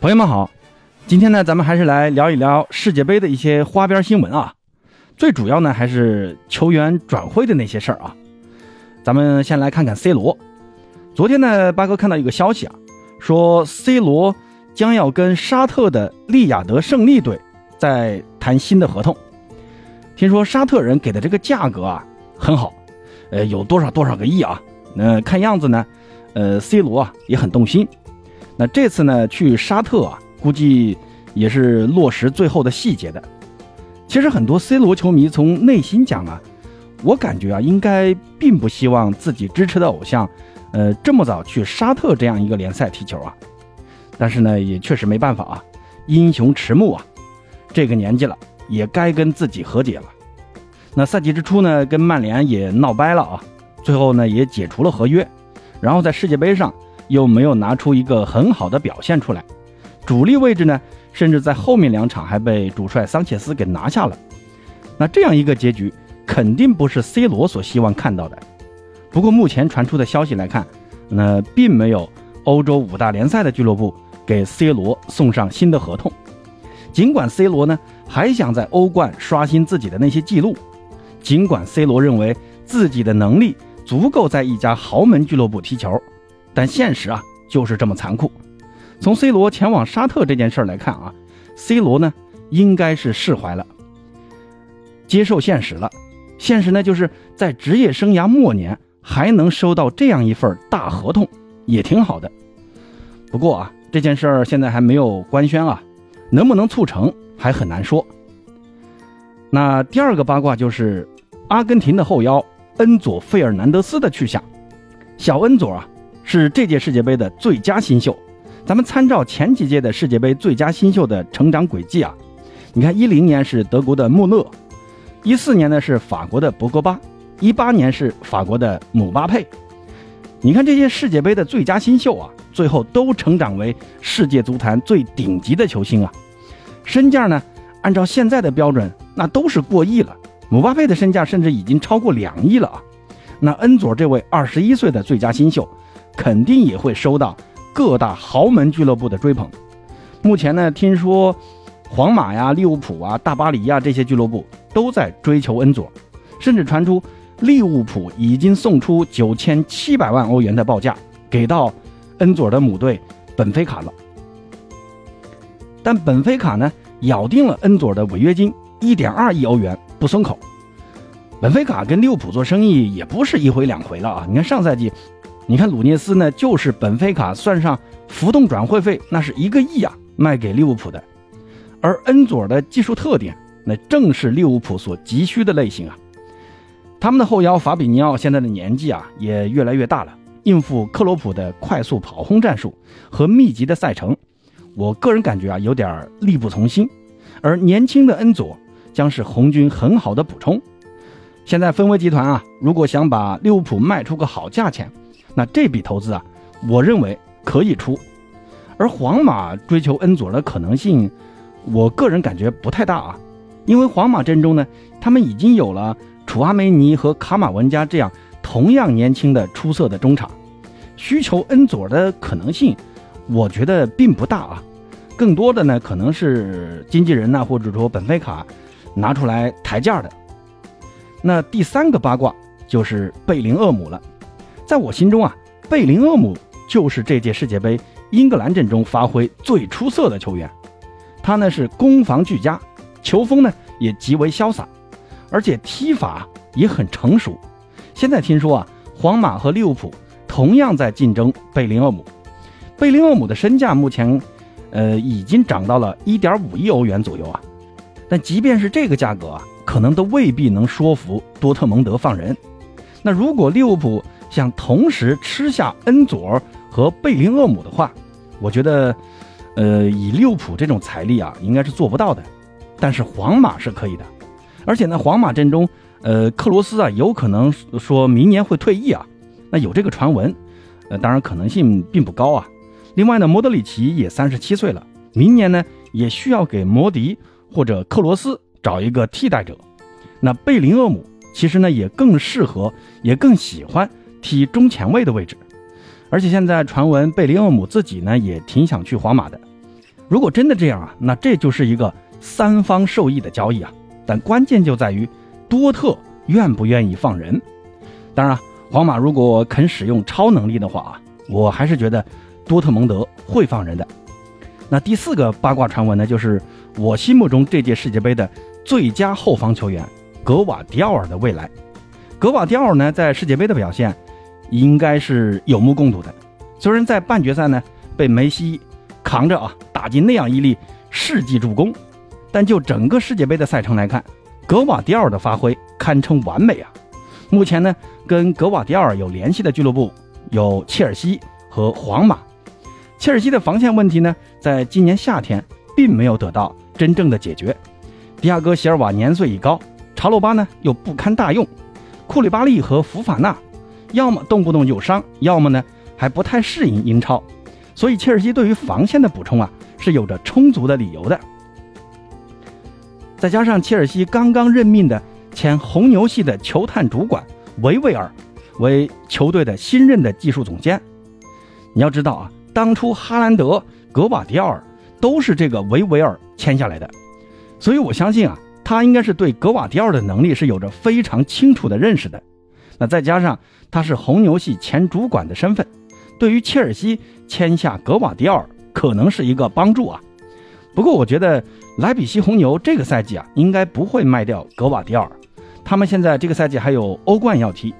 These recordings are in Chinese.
朋友们好，今天呢，咱们还是来聊一聊世界杯的一些花边新闻啊。最主要呢，还是球员转会的那些事儿啊。咱们先来看看 C 罗。昨天呢，八哥看到一个消息啊，说 C 罗将要跟沙特的利雅得胜利队在谈新的合同。听说沙特人给的这个价格啊很好，呃，有多少多少个亿啊？那看样子呢，呃，C 罗啊也很动心。那这次呢，去沙特啊，估计也是落实最后的细节的。其实很多 C 罗球迷从内心讲啊，我感觉啊，应该并不希望自己支持的偶像，呃，这么早去沙特这样一个联赛踢球啊。但是呢，也确实没办法啊，英雄迟暮啊，这个年纪了，也该跟自己和解了。那赛季之初呢，跟曼联也闹掰了啊，最后呢也解除了合约，然后在世界杯上。又没有拿出一个很好的表现出来，主力位置呢，甚至在后面两场还被主帅桑切斯给拿下了。那这样一个结局，肯定不是 C 罗所希望看到的。不过目前传出的消息来看，那并没有欧洲五大联赛的俱乐部给 C 罗送上新的合同。尽管 C 罗呢还想在欧冠刷新自己的那些记录，尽管 C 罗认为自己的能力足够在一家豪门俱乐部踢球。但现实啊，就是这么残酷。从 C 罗前往沙特这件事儿来看啊，C 罗呢应该是释怀了，接受现实了。现实呢，就是在职业生涯末年还能收到这样一份大合同，也挺好的。不过啊，这件事儿现在还没有官宣啊，能不能促成还很难说。那第二个八卦就是阿根廷的后腰恩佐·费尔南德斯的去向。小恩佐啊。是这届世界杯的最佳新秀，咱们参照前几届的世界杯最佳新秀的成长轨迹啊，你看一零年是德国的穆勒，一四年呢是法国的博格巴，一八年是法国的姆巴佩，你看这些世界杯的最佳新秀啊，最后都成长为世界足坛最顶级的球星啊，身价呢按照现在的标准那都是过亿了，姆巴佩的身价甚至已经超过两亿了啊，那恩佐这位二十一岁的最佳新秀。肯定也会收到各大豪门俱乐部的追捧。目前呢，听说皇马呀、利物浦啊、大巴黎呀这些俱乐部都在追求恩佐，甚至传出利物浦已经送出九千七百万欧元的报价给到恩佐的母队本菲卡了。但本菲卡呢，咬定了恩佐的违约金一点二亿欧元不松口。本菲卡跟利物浦做生意也不是一回两回了啊！你看上赛季。你看鲁涅斯呢，就是本菲卡算上浮动转会费，那是一个亿啊，卖给利物浦的。而恩佐的技术特点，那正是利物浦所急需的类型啊。他们的后腰法比尼奥现在的年纪啊，也越来越大了，应付克洛普的快速跑轰战术和密集的赛程，我个人感觉啊，有点力不从心。而年轻的恩佐将是红军很好的补充。现在分威集团啊，如果想把利物浦卖出个好价钱，那这笔投资啊，我认为可以出，而皇马追求恩佐的可能性，我个人感觉不太大啊，因为皇马阵中呢，他们已经有了楚阿梅尼和卡马文加这样同样年轻的出色的中场，需求恩佐的可能性，我觉得并不大啊，更多的呢可能是经纪人呢，或者说本菲卡拿出来抬价的。那第三个八卦就是贝林厄姆了。在我心中啊，贝林厄姆就是这届世界杯英格兰阵中发挥最出色的球员。他呢是攻防俱佳，球风呢也极为潇洒，而且踢法也很成熟。现在听说啊，皇马和利物浦同样在竞争贝林厄姆。贝林厄姆的身价目前，呃，已经涨到了一点五亿欧元左右啊。但即便是这个价格啊，可能都未必能说服多特蒙德放人。那如果利物浦，想同时吃下恩佐和贝林厄姆的话，我觉得，呃，以利物浦这种财力啊，应该是做不到的。但是皇马是可以的，而且呢，皇马阵中，呃，克罗斯啊，有可能说明年会退役啊，那有这个传闻，呃，当然可能性并不高啊。另外呢，莫德里奇也三十七岁了，明年呢也需要给摩迪或者克罗斯找一个替代者。那贝林厄姆其实呢也更适合，也更喜欢。踢中前卫的位置，而且现在传闻贝林厄姆自己呢也挺想去皇马的。如果真的这样啊，那这就是一个三方受益的交易啊。但关键就在于多特愿不愿意放人。当然，皇马如果肯使用超能力的话啊，我还是觉得多特蒙德会放人的。那第四个八卦传闻呢，就是我心目中这届世界杯的最佳后防球员格瓦迪奥尔的未来。格瓦迪奥尔呢，在世界杯的表现应该是有目共睹的。虽然在半决赛呢被梅西扛着啊打进那样一粒世纪助攻，但就整个世界杯的赛程来看，格瓦迪奥尔的发挥堪称完美啊。目前呢，跟格瓦迪奥尔有联系的俱乐部有切尔西和皇马。切尔西的防线问题呢，在今年夏天并没有得到真正的解决。迪亚哥·席尔瓦年岁已高，查洛巴呢又不堪大用，库里巴利和福法纳要么动不动有伤，要么呢还不太适应英超。所以切尔西对于防线的补充啊是有着充足的理由的。再加上切尔西刚刚任命的前红牛系的球探主管维维尔为球队的新任的技术总监，你要知道啊。当初哈兰德、格瓦迪奥尔都是这个维维尔签下来的，所以我相信啊，他应该是对格瓦迪奥尔的能力是有着非常清楚的认识的。那再加上他是红牛系前主管的身份，对于切尔西签下格瓦迪奥尔可能是一个帮助啊。不过我觉得莱比锡红牛这个赛季啊，应该不会卖掉格瓦迪奥尔，他们现在这个赛季还有欧冠要踢，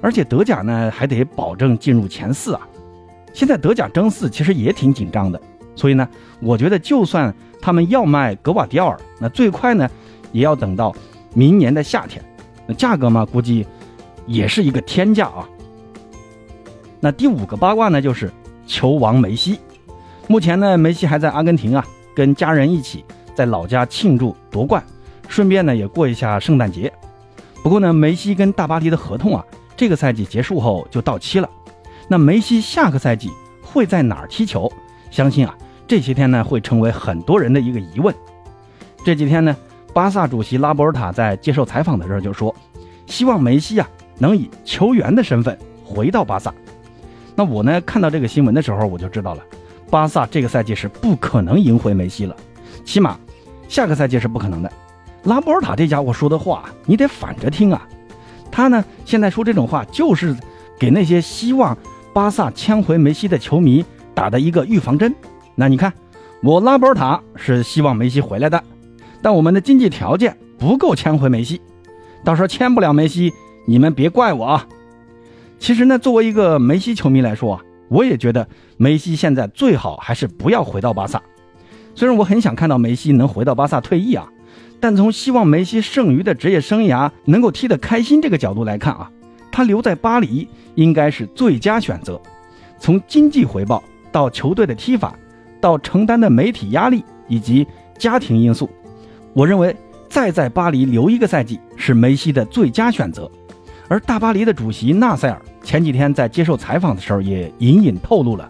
而且德甲呢还得保证进入前四啊。现在德甲争四其实也挺紧张的，所以呢，我觉得就算他们要卖格瓦迪奥尔，那最快呢，也要等到明年的夏天，那价格嘛，估计也是一个天价啊。那第五个八卦呢，就是球王梅西。目前呢，梅西还在阿根廷啊，跟家人一起在老家庆祝夺冠，顺便呢也过一下圣诞节。不过呢，梅西跟大巴黎的合同啊，这个赛季结束后就到期了。那梅西下个赛季会在哪儿踢球？相信啊，这些天呢会成为很多人的一个疑问。这几天呢，巴萨主席拉波尔塔在接受采访的时候就说，希望梅西啊能以球员的身份回到巴萨。那我呢看到这个新闻的时候，我就知道了，巴萨这个赛季是不可能赢回梅西了，起码下个赛季是不可能的。拉波尔塔这家伙说的话，你得反着听啊。他呢现在说这种话，就是给那些希望。巴萨签回梅西的球迷打的一个预防针。那你看，我拉波尔塔是希望梅西回来的，但我们的经济条件不够签回梅西。到时候签不了梅西，你们别怪我啊。其实呢，作为一个梅西球迷来说啊，我也觉得梅西现在最好还是不要回到巴萨。虽然我很想看到梅西能回到巴萨退役啊，但从希望梅西剩余的职业生涯能够踢得开心这个角度来看啊。他留在巴黎应该是最佳选择。从经济回报到球队的踢法，到承担的媒体压力以及家庭因素，我认为再在巴黎留一个赛季是梅西的最佳选择。而大巴黎的主席纳塞尔前几天在接受采访的时候也隐隐透露了，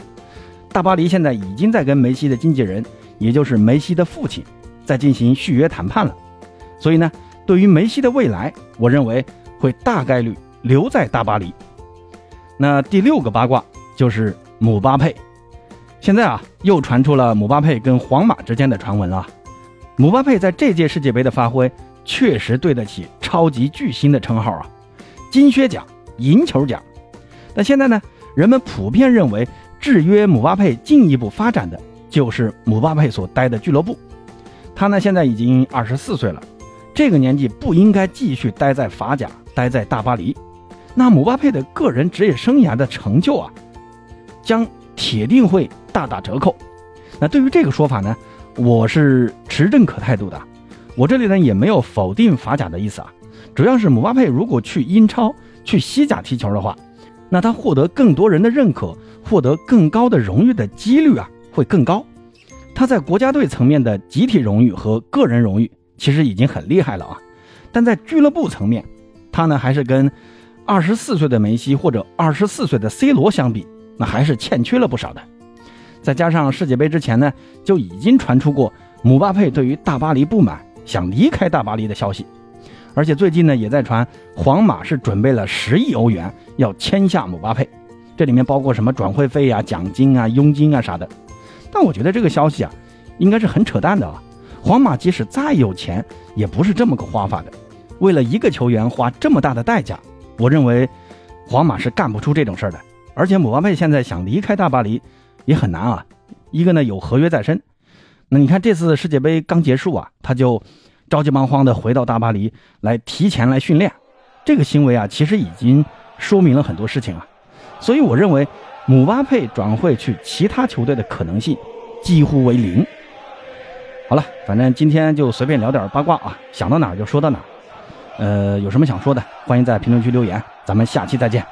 大巴黎现在已经在跟梅西的经纪人，也就是梅西的父亲，在进行续约谈判了。所以呢，对于梅西的未来，我认为会大概率。留在大巴黎。那第六个八卦就是姆巴佩。现在啊，又传出了姆巴佩跟皇马之间的传闻了。姆巴佩在这届世界杯的发挥确实对得起超级巨星的称号啊，金靴奖、银球奖。但现在呢，人们普遍认为制约姆巴佩进一步发展的就是姆巴佩所待的俱乐部。他呢，现在已经二十四岁了，这个年纪不应该继续待在法甲，待在大巴黎。那姆巴佩的个人职业生涯的成就啊，将铁定会大打折扣。那对于这个说法呢，我是持认可态度的。我这里呢也没有否定法甲的意思啊，主要是姆巴佩如果去英超、去西甲踢球的话，那他获得更多人的认可、获得更高的荣誉的几率啊会更高。他在国家队层面的集体荣誉和个人荣誉其实已经很厉害了啊，但在俱乐部层面，他呢还是跟。二十四岁的梅西或者二十四岁的 C 罗相比，那还是欠缺了不少的。再加上世界杯之前呢，就已经传出过姆巴佩对于大巴黎不满，想离开大巴黎的消息。而且最近呢，也在传皇马是准备了十亿欧元要签下姆巴佩，这里面包括什么转会费啊、奖金啊、佣金啊啥的。但我觉得这个消息啊，应该是很扯淡的啊。皇马即使再有钱，也不是这么个花法的。为了一个球员花这么大的代价，我认为皇马是干不出这种事儿的。而且姆巴佩现在想离开大巴黎也很难啊。一个呢有合约在身，那你看这次世界杯刚结束啊，他就着急忙慌的回到大巴黎来提前来训练，这个行为啊其实已经说明了很多事情啊。所以我认为姆巴佩转会去其他球队的可能性几乎为零。好了，反正今天就随便聊点八卦啊，想到哪就说到哪。呃，有什么想说的，欢迎在评论区留言，咱们下期再见。